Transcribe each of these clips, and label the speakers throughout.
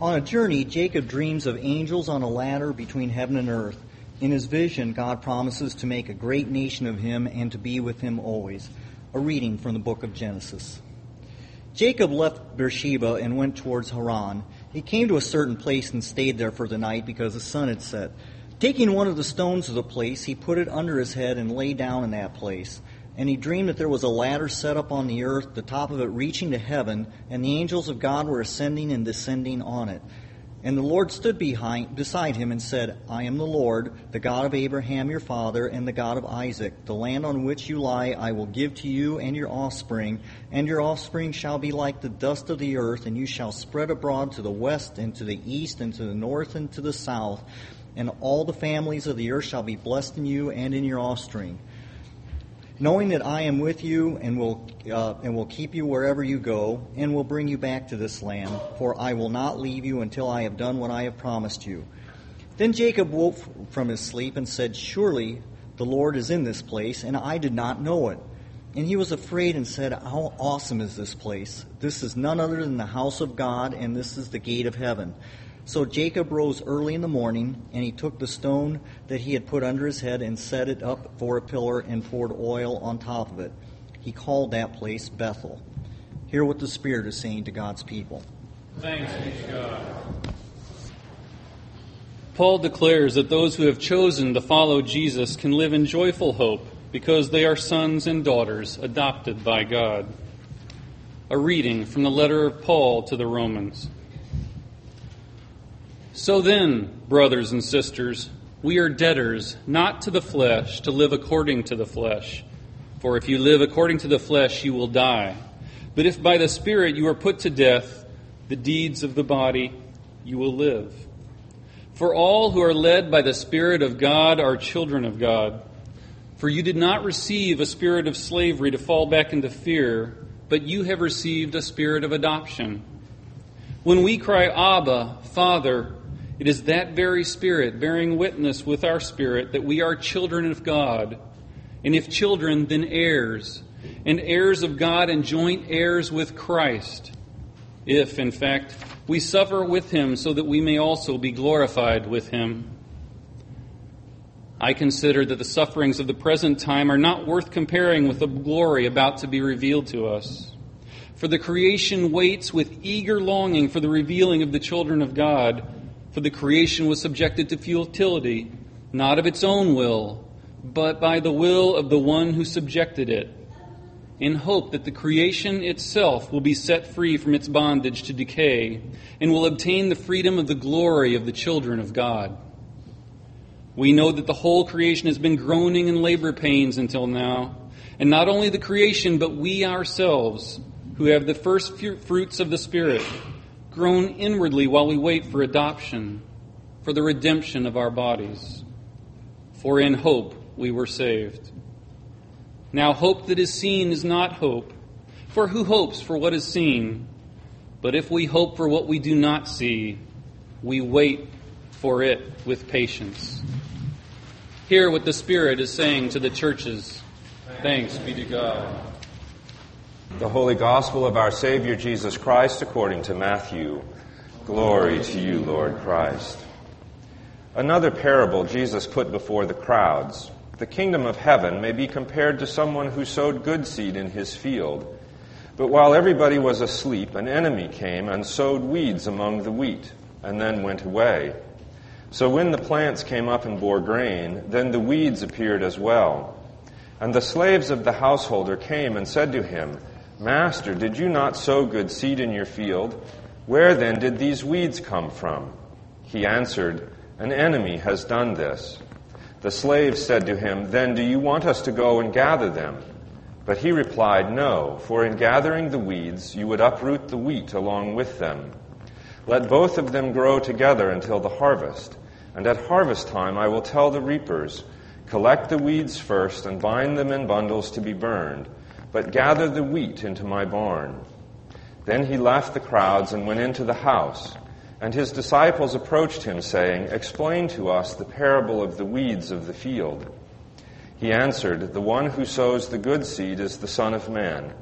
Speaker 1: On a journey, Jacob dreams of angels on a ladder between heaven and earth. In his vision, God promises to make a great nation of him and to be with him always. A reading from the book of Genesis. Jacob left Beersheba and went towards Haran. He came to a certain place and stayed there for the night because the sun had set. Taking one of the stones of the place, he put it under his head and lay down in that place. And he dreamed that there was a ladder set up on the earth, the top of it reaching to heaven, and the angels of God were ascending and descending on it. And the Lord stood behind, beside him and said, I am the Lord, the God of Abraham your father, and the God of Isaac. The land on which you lie I will give to you and your offspring, and your offspring shall be like the dust of the earth, and you shall spread abroad to the west and to the east and to the north and to the south. And all the families of the earth shall be blessed in you and in your offspring knowing that I am with you and will, uh, and will keep you wherever you go, and will bring you back to this land, for I will not leave you until I have done what I have promised you. Then Jacob woke from his sleep and said, Surely the Lord is in this place, and I did not know it. And he was afraid and said, How awesome is this place! This is none other than the house of God, and this is the gate of heaven. So Jacob rose early in the morning, and he took the stone that he had put under his head and set it up for a pillar and poured oil on top of it. He called that place Bethel. Hear what the Spirit is saying to God's people.
Speaker 2: Thanks be to God. Paul declares that those who have chosen to follow Jesus can live in joyful hope because they are sons and daughters adopted by God. A reading from the letter of Paul to the Romans. So then, brothers and sisters, we are debtors, not to the flesh, to live according to the flesh. For if you live according to the flesh, you will die. But if by the Spirit you are put to death, the deeds of the body, you will live. For all who are led by the Spirit of God are children of God. For you did not receive a spirit of slavery to fall back into fear, but you have received a spirit of adoption. When we cry, Abba, Father, it is that very Spirit bearing witness with our spirit that we are children of God. And if children, then heirs, and heirs of God and joint heirs with Christ. If, in fact, we suffer with him so that we may also be glorified with him. I consider that the sufferings of the present time are not worth comparing with the glory about to be revealed to us. For the creation waits with eager longing for the revealing of the children of God. For the creation was subjected to futility, not of its own will, but by the will of the one who subjected it, in hope that the creation itself will be set free from its bondage to decay and will obtain the freedom of the glory of the children of God. We know that the whole creation has been groaning in labor pains until now, and not only the creation, but we ourselves, who have the first fruits of the Spirit groan inwardly while we wait for adoption, for the redemption of our bodies. For in hope we were saved. Now, hope that is seen is not hope, for who hopes for what is seen? But if we hope for what we do not see, we wait for it with patience. Hear what the Spirit is saying to the churches. Thanks be to God.
Speaker 3: The Holy Gospel of our Savior Jesus Christ according to Matthew. Glory to you, Lord Christ. Another parable Jesus put before the crowds. The kingdom of heaven may be compared to someone who sowed good seed in his field. But while everybody was asleep, an enemy came and sowed weeds among the wheat, and then went away. So when the plants came up and bore grain, then the weeds appeared as well. And the slaves of the householder came and said to him, Master, did you not sow good seed in your field? Where then did these weeds come from? He answered, An enemy has done this. The slaves said to him, Then do you want us to go and gather them? But he replied, No, for in gathering the weeds you would uproot the wheat along with them. Let both of them grow together until the harvest. And at harvest time I will tell the reapers, Collect the weeds first and bind them in bundles to be burned but gather the wheat into my barn. Then he left the crowds and went into the house. And his disciples approached him, saying, Explain to us the parable of the weeds of the field. He answered, The one who sows the good seed is the Son of Man.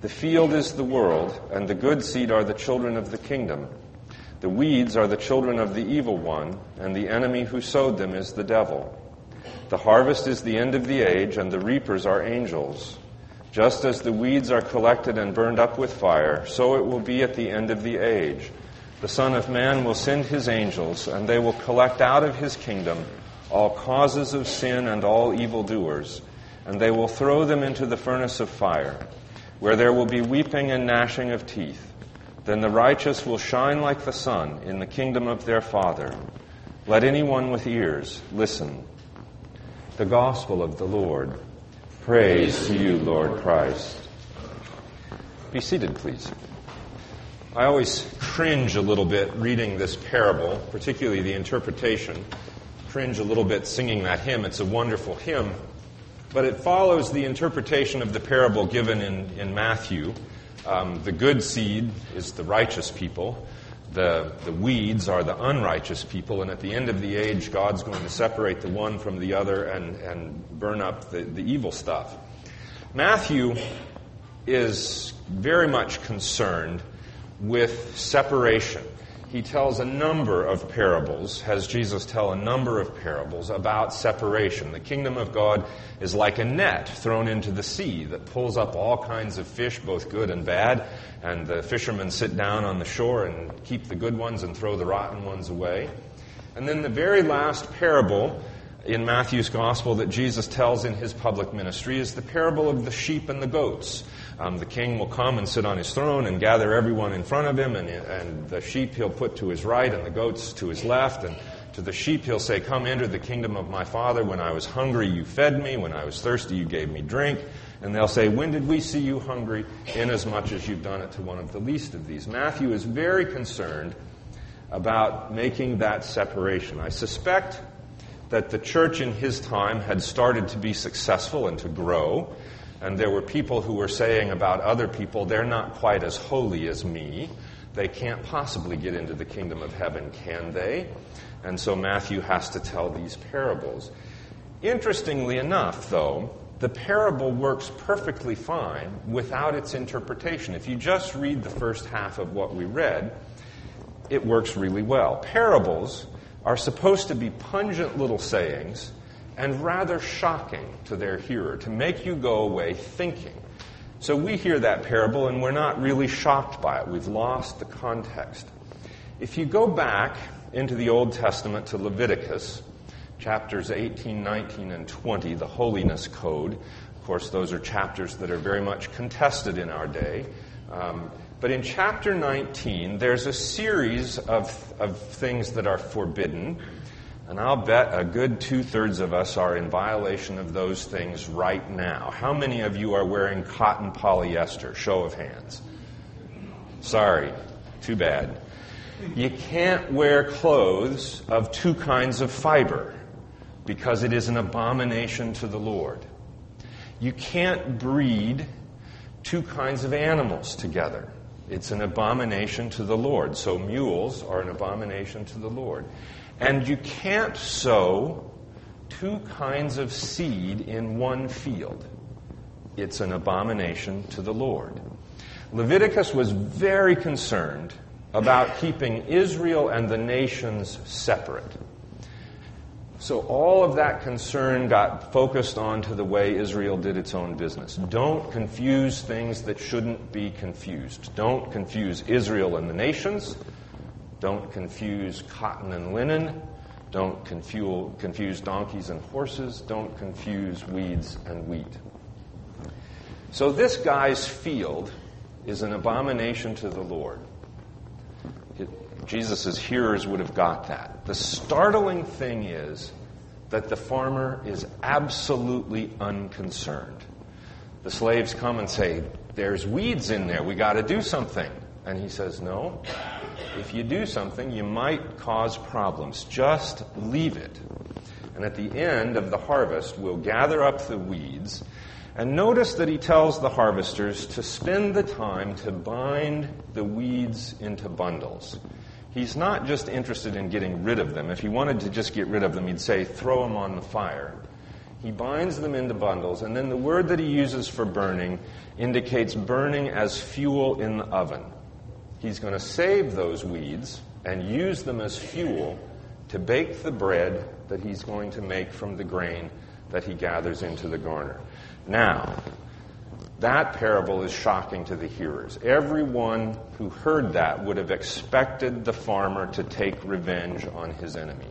Speaker 3: The field is the world, and the good seed are the children of the kingdom. The weeds are the children of the evil one, and the enemy who sowed them is the devil. The harvest is the end of the age, and the reapers are angels. Just as the weeds are collected and burned up with fire, so it will be at the end of the age. The Son of Man will send his angels, and they will collect out of his kingdom all causes of sin and all evildoers, and they will throw them into the furnace of fire, where there will be weeping and gnashing of teeth. Then the righteous will shine like the sun in the kingdom of their Father. Let anyone with ears listen. The Gospel of the Lord. Praise to you, Lord Christ. Be seated, please. I always cringe a little bit reading this parable, particularly the interpretation. Cringe a little bit singing that hymn. It's a wonderful hymn. But it follows the interpretation of the parable given in, in Matthew. Um, the good seed is the righteous people. The, the weeds are the unrighteous people. And at the end of the age, God's going to separate the one from the other and, and burn up the, the evil stuff. Matthew is very much concerned with separation he tells a number of parables, has Jesus tell a number of parables about separation. The kingdom of God is like a net thrown into the sea that pulls up all kinds of fish, both good and bad, and the fishermen sit down on the shore and keep the good ones and throw the rotten ones away. And then the very last parable in Matthew's gospel that Jesus tells in his public ministry is the parable of the sheep and the goats. Um, the king will come and sit on his throne and gather everyone in front of him, and, and the sheep he'll put to his right and the goats to his left. And to the sheep he'll say, Come enter the kingdom of my father. When I was hungry, you fed me. When I was thirsty, you gave me drink. And they'll say, When did we see you hungry? Inasmuch as you've done it to one of the least of these. Matthew is very concerned about making that separation. I suspect that the church in his time had started to be successful and to grow. And there were people who were saying about other people, they're not quite as holy as me. They can't possibly get into the kingdom of heaven, can they? And so Matthew has to tell these parables. Interestingly enough, though, the parable works perfectly fine without its interpretation. If you just read the first half of what we read, it works really well. Parables are supposed to be pungent little sayings and rather shocking to their hearer, to make you go away thinking. So we hear that parable and we're not really shocked by it. We've lost the context. If you go back into the Old Testament to Leviticus, chapters 18, 19, and 20, the Holiness Code, of course, those are chapters that are very much contested in our day. Um, but in chapter 19, there's a series of, of things that are forbidden. And I'll bet a good two thirds of us are in violation of those things right now. How many of you are wearing cotton polyester? Show of hands. Sorry, too bad. You can't wear clothes of two kinds of fiber because it is an abomination to the Lord. You can't breed two kinds of animals together. It's an abomination to the Lord. So mules are an abomination to the Lord. And you can't sow two kinds of seed in one field. It's an abomination to the Lord. Leviticus was very concerned about keeping Israel and the nations separate. So all of that concern got focused onto the way Israel did its own business. Don't confuse things that shouldn't be confused. Don't confuse Israel and the nations. Don't confuse cotton and linen. Don't confuse, donkeys and horses. Don't confuse weeds and wheat. So this guy's field is an abomination to the Lord. Jesus' hearers would have got that. The startling thing is that the farmer is absolutely unconcerned. The slaves come and say, There's weeds in there, we got to do something. And he says, No, if you do something, you might cause problems. Just leave it. And at the end of the harvest, we'll gather up the weeds. And notice that he tells the harvesters to spend the time to bind the weeds into bundles. He's not just interested in getting rid of them. If he wanted to just get rid of them, he'd say, throw them on the fire. He binds them into bundles, and then the word that he uses for burning indicates burning as fuel in the oven. He's going to save those weeds and use them as fuel to bake the bread that he's going to make from the grain that he gathers into the garner. Now, that parable is shocking to the hearers. Everyone who heard that would have expected the farmer to take revenge on his enemy.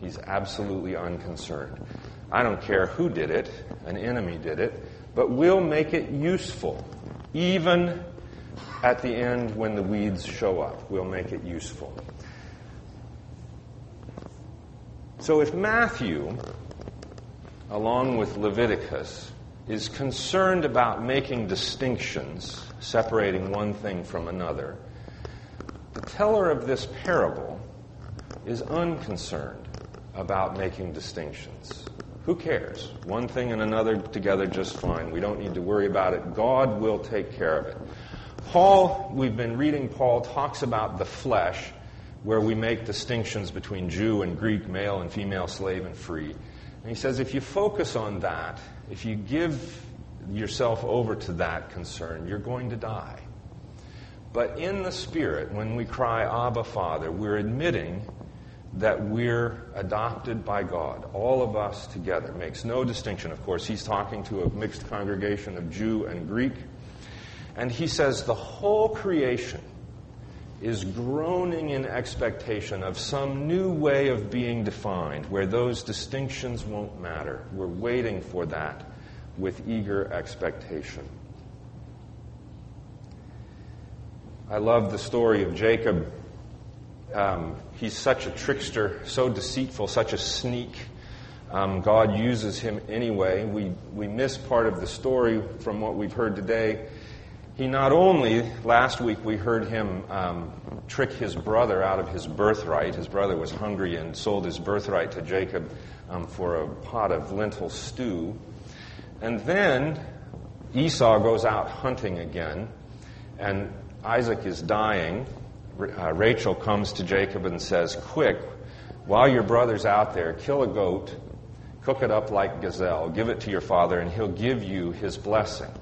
Speaker 3: He's absolutely unconcerned. I don't care who did it, an enemy did it, but we'll make it useful. Even at the end when the weeds show up, we'll make it useful. So if Matthew, along with Leviticus, is concerned about making distinctions, separating one thing from another, the teller of this parable is unconcerned about making distinctions. Who cares? One thing and another together just fine. We don't need to worry about it. God will take care of it. Paul, we've been reading Paul, talks about the flesh, where we make distinctions between Jew and Greek, male and female, slave and free. And he says if you focus on that, if you give yourself over to that concern, you're going to die. But in the Spirit, when we cry, Abba, Father, we're admitting that we're adopted by God. All of us together. Makes no distinction, of course. He's talking to a mixed congregation of Jew and Greek. And he says the whole creation is groaning in expectation of some new way of being defined where those distinctions won't matter. We're waiting for that with eager expectation. I love the story of Jacob. Um, he's such a trickster, so deceitful, such a sneak. Um, God uses him anyway. We, we miss part of the story from what we've heard today he not only, last week we heard him um, trick his brother out of his birthright. His brother was hungry and sold his birthright to Jacob um, for a pot of lentil stew. And then Esau goes out hunting again, and Isaac is dying. Uh, Rachel comes to Jacob and says, Quick, while your brother's out there, kill a goat, cook it up like gazelle, give it to your father, and he'll give you his blessing.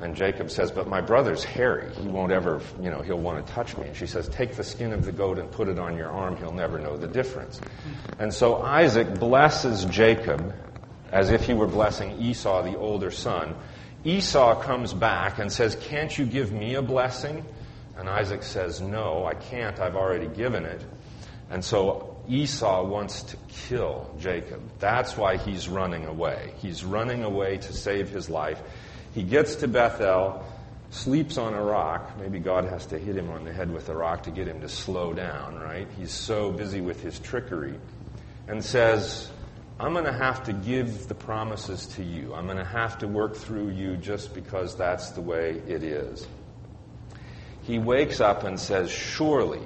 Speaker 3: And Jacob says, But my brother's hairy. He won't ever, you know, he'll want to touch me. And she says, Take the skin of the goat and put it on your arm. He'll never know the difference. And so Isaac blesses Jacob as if he were blessing Esau, the older son. Esau comes back and says, Can't you give me a blessing? And Isaac says, No, I can't. I've already given it. And so Esau wants to kill Jacob. That's why he's running away. He's running away to save his life. He gets to Bethel, sleeps on a rock. Maybe God has to hit him on the head with a rock to get him to slow down, right? He's so busy with his trickery. And says, I'm going to have to give the promises to you. I'm going to have to work through you just because that's the way it is. He wakes up and says, Surely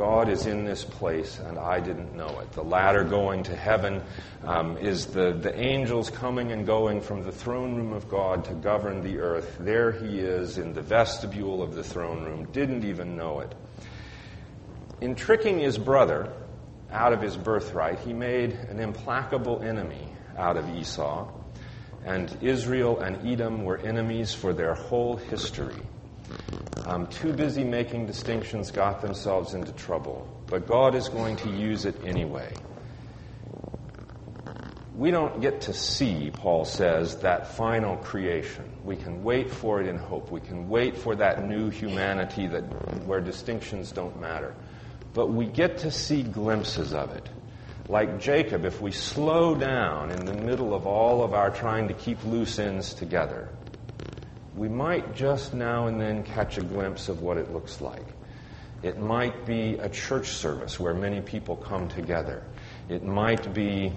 Speaker 3: God is in this place, and I didn't know it. The ladder going to heaven um, is the, the angels coming and going from the throne room of God to govern the earth. There he is in the vestibule of the throne room, didn't even know it. In tricking his brother out of his birthright, he made an implacable enemy out of Esau, and Israel and Edom were enemies for their whole history um, too busy making distinctions, got themselves into trouble. But God is going to use it anyway. We don't get to see, Paul says, that final creation. We can wait for it in hope. We can wait for that new humanity that, where distinctions don't matter. But we get to see glimpses of it. Like Jacob, if we slow down in the middle of all of our trying to keep loose ends together, we might just now and then catch a glimpse of what it looks like. It might be a church service where many people come together. It might be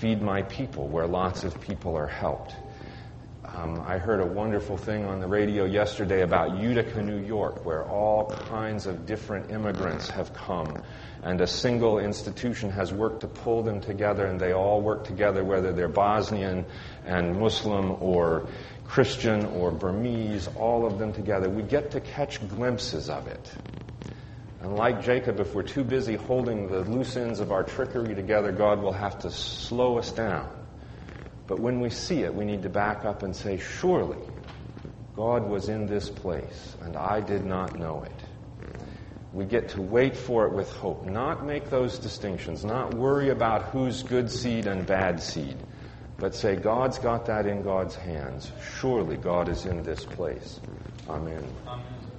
Speaker 3: Feed My People, where lots of people are helped. Um, I heard a wonderful thing on the radio yesterday about Utica, New York, where all kinds of different immigrants have come, and a single institution has worked to pull them together, and they all work together, whether they're Bosnian and Muslim or Christian or Burmese, all of them together. We get to catch glimpses of it. And like Jacob, if we're too busy holding the loose ends of our trickery together, God will have to slow us down. But when we see it, we need to back up and say, Surely God was in this place, and I did not know it. We get to wait for it with hope, not make those distinctions, not worry about who's good seed and bad seed, but say, God's got that in God's hands. Surely God is in this place. Amen.
Speaker 2: Amen.